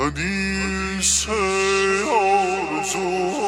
hadise arzu